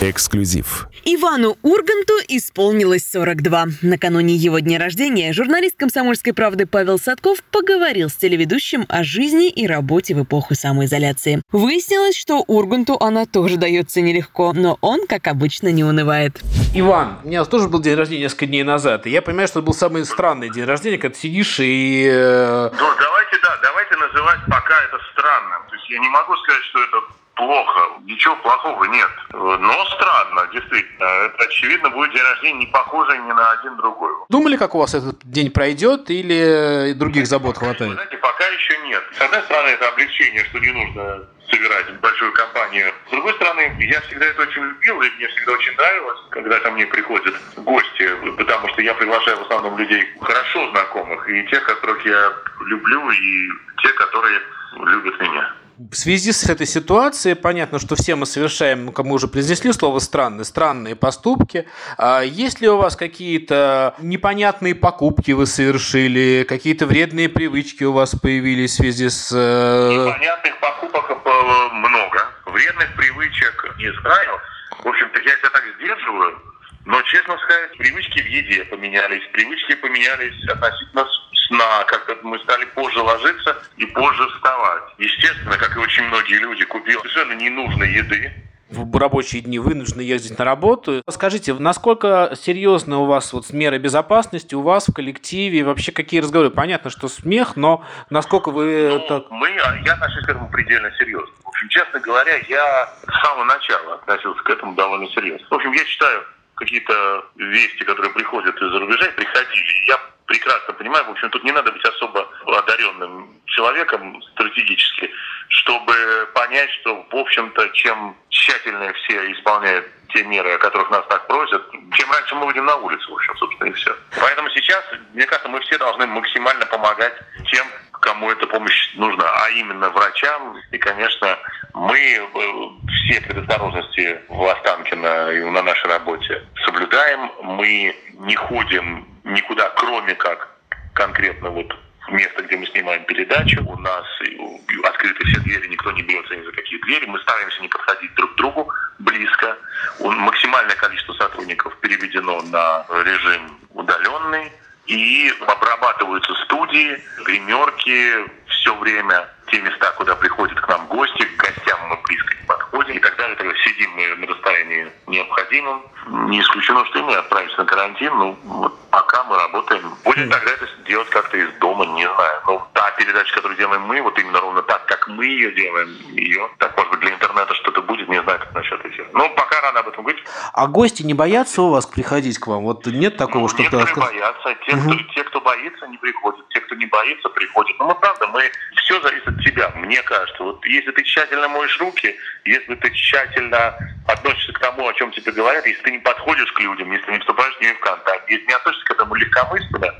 Эксклюзив. Ивану Урганту исполнилось 42. Накануне его дня рождения журналист «Комсомольской правды» Павел Садков поговорил с телеведущим о жизни и работе в эпоху самоизоляции. Выяснилось, что Урганту она тоже дается нелегко, но он, как обычно, не унывает. Иван, у меня тоже был день рождения несколько дней назад, и я понимаю, что это был самый странный день рождения, когда ты сидишь и... э, Ну, давайте, да, давайте называть пока это странным. То есть я не могу сказать, что это плохо. Ничего плохого нет. Но странно, действительно. Это, очевидно, будет день рождения не похожий ни на один другой. Думали, как у вас этот день пройдет, или других забот хватает? знаете, пока еще нет. С одной стороны, это облегчение, что не нужно собирать большую компанию. С другой стороны, я всегда это очень любил, и мне всегда очень нравилось, когда ко мне приходят гости, потому что я приглашаю в основном людей хорошо знакомых, и тех, которых я люблю, и те, которые любят меня. В связи с этой ситуацией понятно, что все мы совершаем, мы уже произнесли слово странные, странные поступки. А есть ли у вас какие-то непонятные покупки вы совершили, какие-то вредные привычки у вас появились в связи с... э, Непонятных покупок много. Вредных привычек не знаю. В общем-то, я себя так сдерживаю. Но, честно сказать, привычки в еде поменялись. Привычки поменялись относительно сна. Как-то мы стали позже ложиться и позже вставать. Естественно, как и очень многие люди, купил совершенно ненужной еды. в рабочие дни вынуждены ездить на работу. Скажите, насколько серьезно у вас вот меры безопасности, у вас в коллективе, вообще какие разговоры? Понятно, что смех, но насколько вы Ну, так... мы, а я отношусь к этому предельно серьезно. В общем, честно говоря, я с самого начала относился к этому довольно серьезно. В общем, я читаю какие-то вести, которые приходят из-за рубежа, приходили. Я прекрасно понимаю, в общем, тут не надо быть особо одаренным человеком стратегически, чтобы понять, что, в общем-то, чем тщательнее все исполняют те меры, о которых нас так просят, чем раньше мы выйдем на улицу, в общем, собственно, и все. Поэтому сейчас, мне кажется, мы все должны максимально помогать тем, кому эта помощь нужна, а именно врачам. И, конечно, мы э, все предосторожности в Останкино и на нашей работе соблюдаем. Мы не ходим никуда, кроме как конкретно вот место, где мы снимаем передачу. У нас открыты все двери, никто не берется ни за какие двери. Мы стараемся не подходить друг к другу близко. Максимальное количество сотрудников переведено на режим удаленный. И обрабатываются студии, гримерки все время, те места, куда приходят к нам гости, к гостям мы близко не подходим и так далее. Тогда сидим мы на расстоянии необходимом. Не исключено, что и мы отправимся на карантин. Ну, вот пока мы работаем. Будем тогда это делать как-то из дома, не знаю. Ну, передача, которую делаем мы, вот именно ровно так, как мы ее делаем, ее, так, может быть, для интернета что-то будет, не знаю, как насчет эфира. Ну, пока рано об этом говорить. А гости не боятся у вас приходить к вам? Вот нет такого, что... Некоторые боятся, те, кто, те, кто боится, не приходят. Те, кто не боится, приходят. Но мы правда, мы все зависит от тебя, мне кажется. Вот если ты тщательно моешь руки, если ты тщательно относишься к тому, о чем тебе говорят, если ты не подходишь к людям, если не вступаешь с ними в контакт, если не относишься к этому легкомысленно,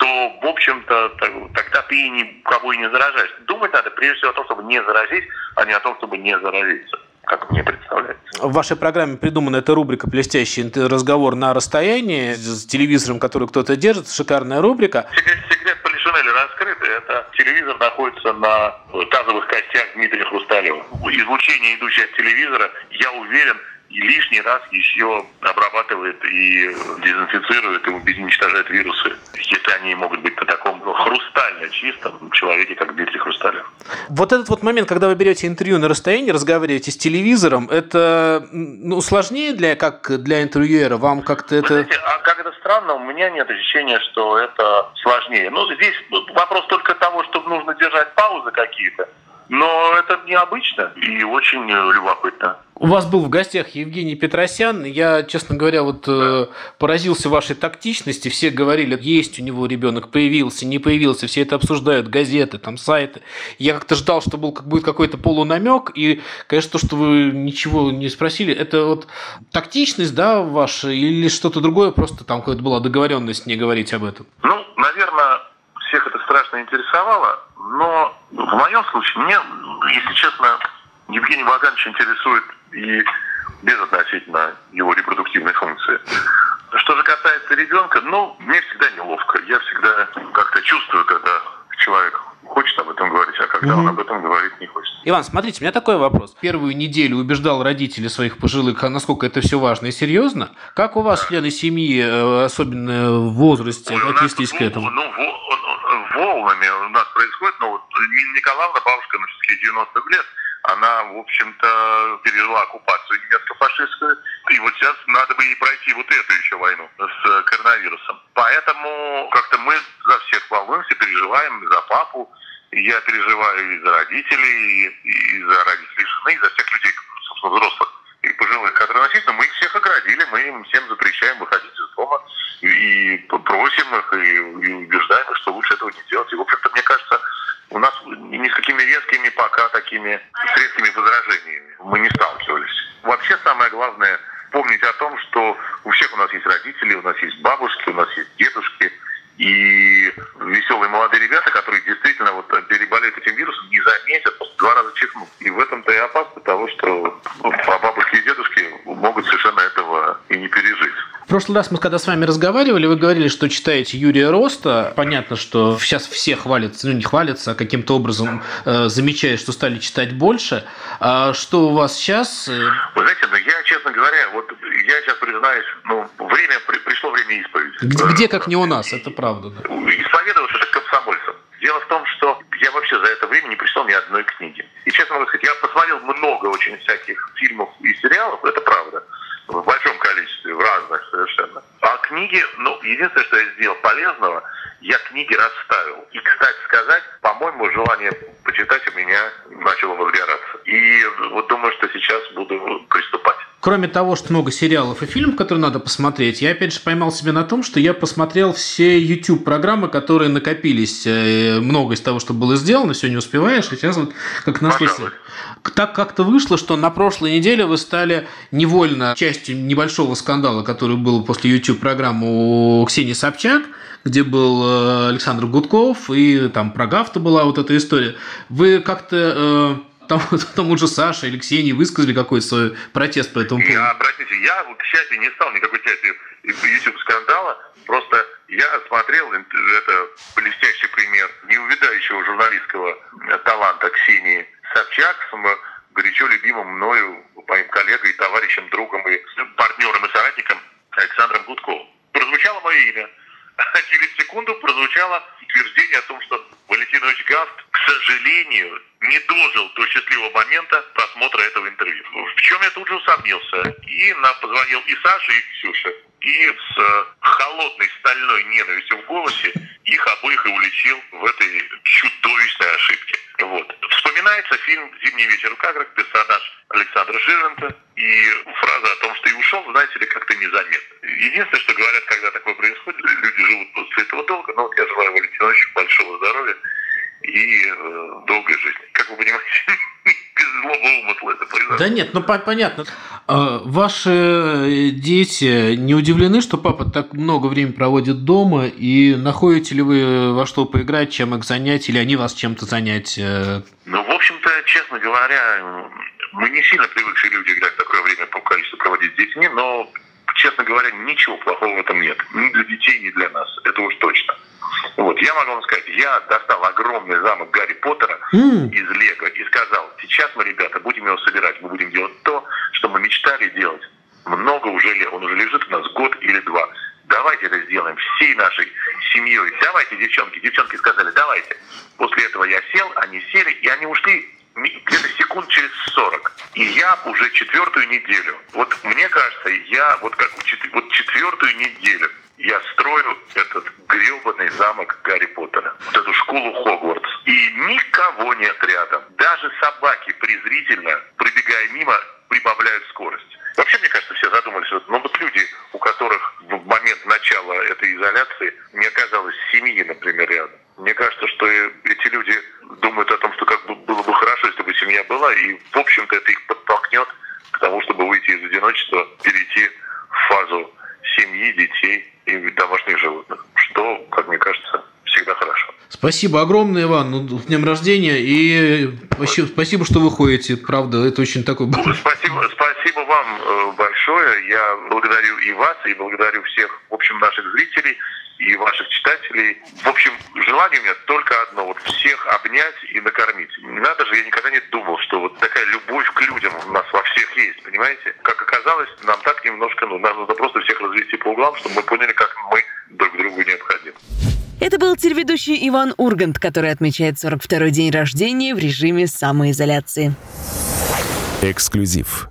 то, в общем-то, тогда ты никого и не заражаешь. Думать надо прежде всего о том, чтобы не заразить, а не о том, чтобы не заразиться, как мне представляется. В вашей программе придумана эта рубрика «Блестящий разговор на расстоянии» с телевизором, который кто-то держит. Шикарная рубрика. Секрет, секрет Полишинеля раскрыт. Это телевизор находится на тазовых костях Дмитрия Хрусталева. Излучение, идущее от телевизора, я уверен, и лишний раз еще обрабатывает и дезинфицирует и уничтожает вирусы, если они могут быть на таком хрустально чистом человеке, как Дмитрий Хрусталев. Вот этот вот момент, когда вы берете интервью на расстоянии, разговариваете с телевизором, это ну, сложнее для, как для интервьюера? Вам как-то это... знаете, а как это странно, у меня нет ощущения, что это сложнее. Ну, здесь вопрос только того, что нужно держать паузы какие-то. Но это необычно и очень э, любопытно. У вас был в гостях Евгений Петросян. Я, честно говоря, вот э, поразился вашей тактичности. Все говорили, есть у него ребенок, появился, не появился. Все это обсуждают, газеты, там сайты. Я как-то ждал, что был, как будет какой-то полунамек. И, конечно, то, что вы ничего не спросили, это вот тактичность, да, ваша, или что-то другое, просто там какая-то была договоренность не говорить об этом. Ну, наверное, всех это страшно интересовало, но в моем случае мне, если честно, Евгений Ваганович интересует и безотносительно его репродуктивной функции. Что же касается ребенка, ну, мне всегда неловко. Я всегда как-то чувствую, когда человек хочет об этом говорить, а когда он об этом говорит, не хочет. Иван, смотрите, у меня такой вопрос. Первую неделю убеждал родителей своих пожилых, а насколько это все важно и серьезно. Как у вас члены семьи, э, особенно в возрасте, Ой, отнеслись к этому? Ну, волнами у нас происходит. Ну, вот Николаевна, бабушка, на все 90-х лет, она, в общем-то, пережила оккупацию немецко-фашистскую. И вот сейчас надо бы ей пройти вот эту еще войну с коронавирусом. Поэтому как-то мы за всех волнуемся, переживаем за папу. Я переживаю и за родителей, и за родителей жены, и за всех людей, собственно, взрослых и пожилых, которые носительно. Мы их всех оградили, мы им всем запрещаем выходить из дома и просим их, и, и убеждаем их, что лучше этого не делать. И, в общем-то, мне кажется, у нас ни с какими вескими пока такими средствами возражениями мы не сталкивались. Вообще самое главное помнить о том, что у всех у нас есть родители, у нас есть бабушки, у нас есть дедушки, и веселые молодые ребята, которые действительно вот переболеют этим вирусом, не заметят, два раза чихнут. И в этом-то и опасно того, что ну, бабушки и дедушки могут совершенно этого и не пережить прошлый раз мы когда с вами разговаривали, вы говорили, что читаете Юрия Роста. Понятно, что сейчас все хвалятся, ну не хвалятся, а каким-то образом э, замечают, что стали читать больше. А что у вас сейчас? Вы знаете, ну я, честно говоря, вот я сейчас признаюсь, ну, время, при, пришло время исповеди. Где, где как не у нас, это правда. Да. Исповедовался это комсомольцам. Дело в том, что я вообще за это время не прочитал ни одной книги. И честно могу сказать, я посмотрел много очень всяких фильмов и сериалов, это правда в большом количестве, в разных совершенно. А книги, ну, единственное, что я сделал полезного, я книги расставил. И, кстати сказать, по-моему, желание почитать у меня начало возгораться. И что сейчас буду приступать. Кроме того, что много сериалов и фильмов, которые надо посмотреть, я опять же поймал себя на том, что я посмотрел все YouTube-программы, которые накопились. Э, много из того, что было сделано, все не успеваешь, и сейчас вот как нашлось. Так как-то вышло, что на прошлой неделе вы стали невольно частью небольшого скандала, который был после YouTube-программы у Ксении Собчак, где был э, Александр Гудков, и там про Гафта была вот эта история. Вы как-то э, там, тому же Саша или Ксении высказали какой-то свой протест по этому поводу? Я, простите, я, к счастью, не стал никакой частью YouTube-скандала, просто я смотрел, это блестящий пример неувидающего журналистского таланта Ксении Собчак горячо любимым мною, моим коллегой, товарищем, другом и партнером и соратником Александром Гудковым. Прозвучало мое имя. А через секунду прозвучало утверждение о том, что Валентин Ильич Гафт, к сожалению, не дожил момента просмотра этого интервью. В чем я тут же усомнился. И нам позвонил и Саша, и Ксюша. И с э, холодной стальной ненавистью в голосе их обоих и уличил в этой чудовищной ошибке. Вот. Вспоминается фильм «Зимний вечер в Каграх», персонаж Александра Жирента, и фраза о том, что и ушел, знаете ли, как-то незаметно. Единственное, что говорят, когда такое происходит, люди живут после этого долго, но вот я желаю Валентину очень большого здоровья и э, долгой жизни. Как вы понимаете, злого умысла это произошло. Да нет, ну понятно. А, ваши дети не удивлены, что папа так много времени проводит дома, и находите ли вы во что поиграть, чем их занять, или они вас чем-то занять? Э? Ну, в общем-то, честно говоря, мы не сильно привыкшие люди играть такое время по количеству проводить с детьми, но, честно говоря, ничего плохого в этом нет. Ни для детей, ни для нас. Это уж точно. Вот, я могу вам сказать, я достал огромный замок Гарри Поттера mm. из Лего сказал, сейчас мы, ребята, будем его собирать, мы будем делать то, что мы мечтали делать. Много уже лет, он уже лежит у нас год или два. Давайте это сделаем всей нашей семьей. Давайте, девчонки. Девчонки сказали, давайте. После этого я сел, они сели, и они ушли где-то секунд через 40. И я уже четвертую неделю, вот мне кажется, я вот как вот четвертую неделю я строю этот гребаный замок Гарри Поттера, вот эту школу Хогвартс. И никого нет рядом. Даже собаки презрительно, пробегая мимо, прибавляют скорость. Вообще, мне кажется, все задумались, ну вот люди, у которых в момент начала этой изоляции не оказалось семьи, например, рядом. Мне кажется, что эти люди думают о том, что как бы было бы хорошо, если бы семья была, и, в общем-то, это их подтолкнет к тому, чтобы выйти из одиночества, перейти в фазу семьи, детей и домашних животных, что, как мне кажется, всегда хорошо. Спасибо огромное, Иван, ну, с днем рождения, и спасибо, что вы ходите, правда, это очень такой... Спасибо, спасибо вам э, большое, я благодарю и вас, и благодарю всех, в общем, наших зрителей, и ваших читателей. В общем, желание у меня только одно, вот всех обнять и накормить. Надо же, я никогда не думал, что вот такая любовь к людям у нас во всех есть, понимаете? Как оказалось, нам так немножко, ну, нам нужно просто всех развести по углам, чтобы мы поняли, как мы. Это был телеведущий Иван Ургант, который отмечает 42-й день рождения в режиме самоизоляции. Эксклюзив.